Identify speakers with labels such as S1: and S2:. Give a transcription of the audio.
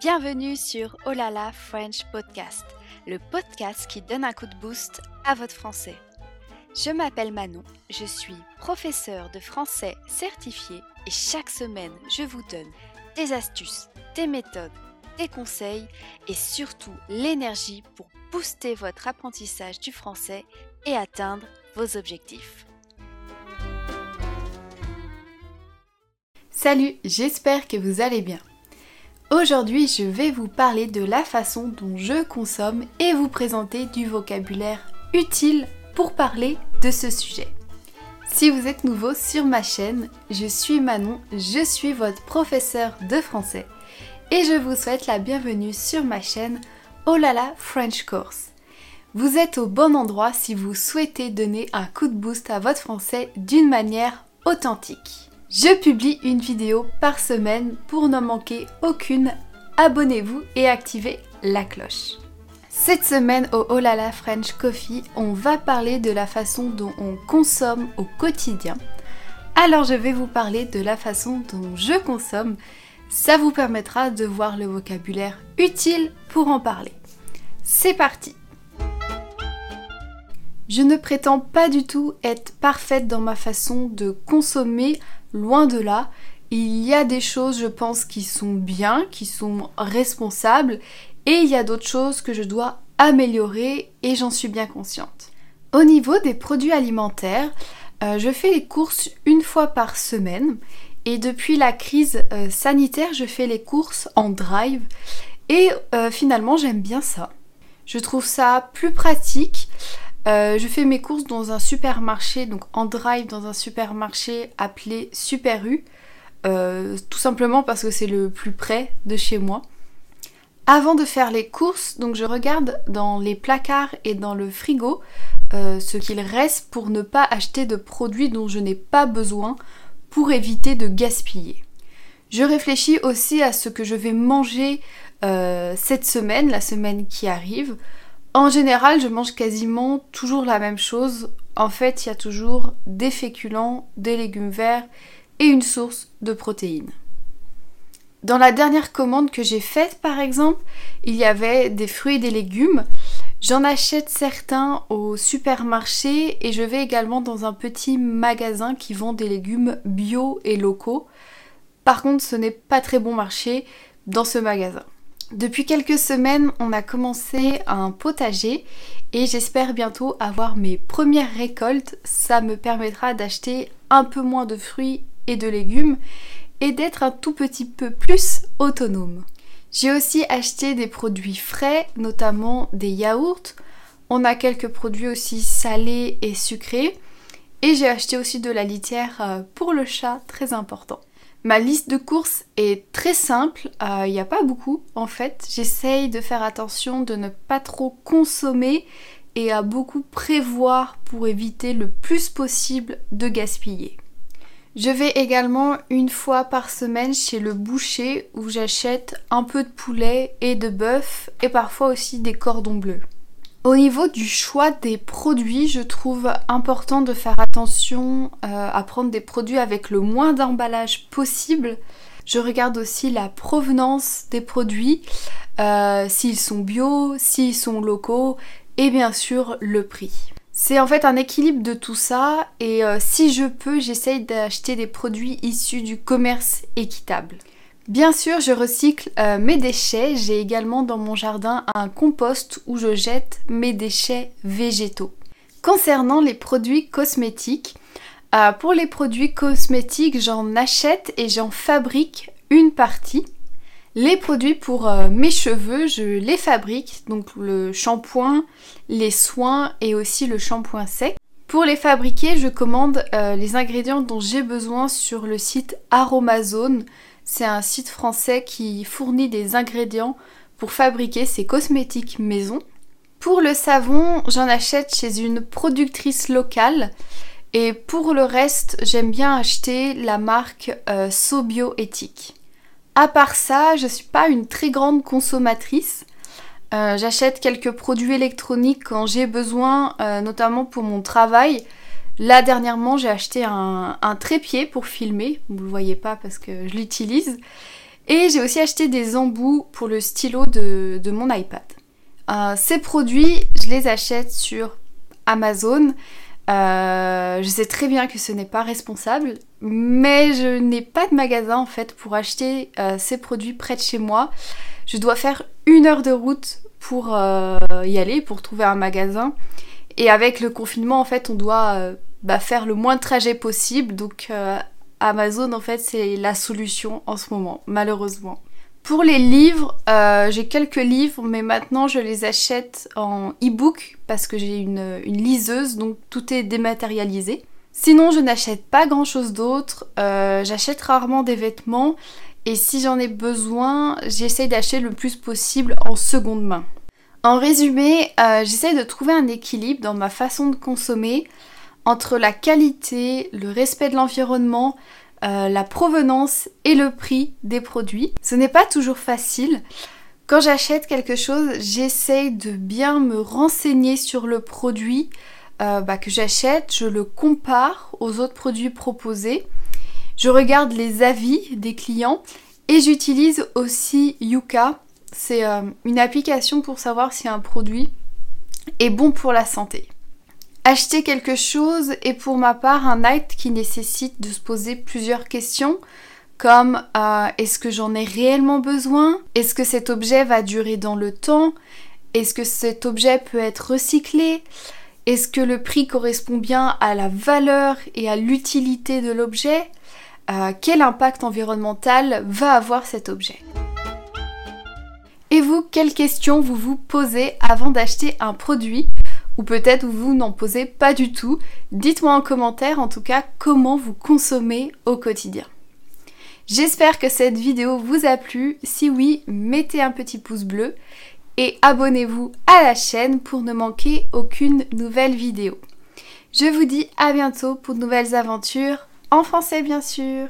S1: Bienvenue sur Olala French Podcast, le podcast qui donne un coup de boost à votre français. Je m'appelle Manon, je suis professeure de français certifié et chaque semaine je vous donne des astuces, des méthodes, des conseils et surtout l'énergie pour booster votre apprentissage du français et atteindre vos objectifs.
S2: Salut, j'espère que vous allez bien. Aujourd'hui, je vais vous parler de la façon dont je consomme et vous présenter du vocabulaire utile pour parler de ce sujet. Si vous êtes nouveau sur ma chaîne, je suis Manon, je suis votre professeur de français et je vous souhaite la bienvenue sur ma chaîne Olala French Course. Vous êtes au bon endroit si vous souhaitez donner un coup de boost à votre français d'une manière authentique. Je publie une vidéo par semaine pour ne manquer aucune. Abonnez-vous et activez la cloche. Cette semaine au Olala French Coffee, on va parler de la façon dont on consomme au quotidien. Alors je vais vous parler de la façon dont je consomme. Ça vous permettra de voir le vocabulaire utile pour en parler. C'est parti Je ne prétends pas du tout être parfaite dans ma façon de consommer Loin de là, il y a des choses, je pense, qui sont bien, qui sont responsables, et il y a d'autres choses que je dois améliorer, et j'en suis bien consciente. Au niveau des produits alimentaires, euh, je fais les courses une fois par semaine, et depuis la crise euh, sanitaire, je fais les courses en drive, et euh, finalement j'aime bien ça. Je trouve ça plus pratique. Euh, je fais mes courses dans un supermarché, donc en drive dans un supermarché appelé Super U, euh, tout simplement parce que c'est le plus près de chez moi. Avant de faire les courses, donc je regarde dans les placards et dans le frigo euh, ce qu'il reste pour ne pas acheter de produits dont je n'ai pas besoin pour éviter de gaspiller. Je réfléchis aussi à ce que je vais manger cette semaine, la semaine qui arrive. En général, je mange quasiment toujours la même chose. En fait, il y a toujours des féculents, des légumes verts et une source de protéines. Dans la dernière commande que j'ai faite, par exemple, il y avait des fruits et des légumes. J'en achète certains au supermarché et je vais également dans un petit magasin qui vend des légumes bio et locaux. Par contre, ce n'est pas très bon marché dans ce magasin. Depuis quelques semaines, on a commencé un potager et j'espère bientôt avoir mes premières récoltes. Ça me permettra d'acheter un peu moins de fruits et de légumes et d'être un tout petit peu plus autonome. J'ai aussi acheté des produits frais, notamment des yaourts. On a quelques produits aussi salés et sucrés. Et j'ai acheté aussi de la litière euh, pour le chat, très important. Ma liste de courses est très simple, il euh, n'y a pas beaucoup en fait. J'essaye de faire attention de ne pas trop consommer et à beaucoup prévoir pour éviter le plus possible de gaspiller. Je vais également une fois par semaine chez le boucher où j'achète un peu de poulet et de bœuf et parfois aussi des cordons bleus. Au niveau du choix des produits, je trouve important de faire attention euh, à prendre des produits avec le moins d'emballage possible. Je regarde aussi la provenance des produits, euh, s'ils sont bio, s'ils sont locaux et bien sûr le prix. C'est en fait un équilibre de tout ça et euh, si je peux, j'essaye d'acheter des produits issus du commerce équitable. Bien sûr, je recycle euh, mes déchets. J'ai également dans mon jardin un compost où je jette mes déchets végétaux. Concernant les produits cosmétiques, euh, pour les produits cosmétiques, j'en achète et j'en fabrique une partie. Les produits pour euh, mes cheveux, je les fabrique, donc le shampoing, les soins et aussi le shampoing sec. Pour les fabriquer, je commande les ingrédients dont j'ai besoin sur le site Aromazone. C'est un site français qui fournit des ingrédients pour fabriquer ses cosmétiques maison. Pour le savon, j'en achète chez une productrice locale. Et pour le reste, j'aime bien acheter la marque euh, Sobio Éthique. À part ça, je ne suis pas une très grande consommatrice. Euh, j'achète quelques produits électroniques quand j'ai besoin, euh, notamment pour mon travail. Là dernièrement j'ai acheté un, trépied pour filmer, vous ne le voyez pas parce que je l'utilise. Et j'ai aussi acheté des embouts pour le stylo de, mon iPad. Euh, ces produits, je les achète sur Amazon. Euh, je sais très bien que ce n'est pas responsable, mais je n'ai pas de magasin en fait pour acheter euh, ces produits près de chez moi. Je dois faire une heure de route pour y aller, pour trouver un magasin. Et avec le confinement, en fait, on doit bah, faire le moins de trajets possible. Donc Amazon, en fait, c'est la solution en ce moment, malheureusement. Pour les livres, euh, j'ai quelques livres, mais maintenant je les achète en e-book parce que j'ai une, liseuse, donc tout est dématérialisé. Sinon, je n'achète pas grand chose d'autre. Euh, j'achète rarement des vêtements et si j'en ai besoin, j'essaye d'acheter le plus possible en seconde main. En résumé, euh, j'essaye de trouver un équilibre dans ma façon de consommer entre la qualité, le respect de l'environnement, euh, la provenance et le prix des produits. Ce n'est pas toujours facile. Quand j'achète quelque chose, j'essaye de bien me renseigner sur le produit euh, bah, que j'achète, je le compare aux autres produits proposés, je regarde les avis des clients et j'utilise aussi Yuka. C'est euh, une application pour savoir si un produit est bon pour la santé. Acheter quelque chose est pour ma part un acte qui nécessite de se poser plusieurs questions comme euh, est-ce que j'en ai réellement besoin? Est-ce que cet objet va durer dans le temps? Est-ce que cet objet peut être recyclé? Est-ce que le prix correspond bien à la valeur et à l'utilité de l'objet? Euh, Quel impact environnemental va avoir cet objet? Et vous, quelles questions vous vous posez avant d'acheter un produit? Ou peut-être vous n'en posez pas du tout. Dites-moi en commentaire en tout cas comment vous consommez au quotidien. J'espère que cette vidéo vous a plu. Si oui, mettez un petit pouce bleu et abonnez-vous à la chaîne pour ne manquer aucune nouvelle vidéo. Je vous dis à bientôt pour de nouvelles aventures, en français bien sûr.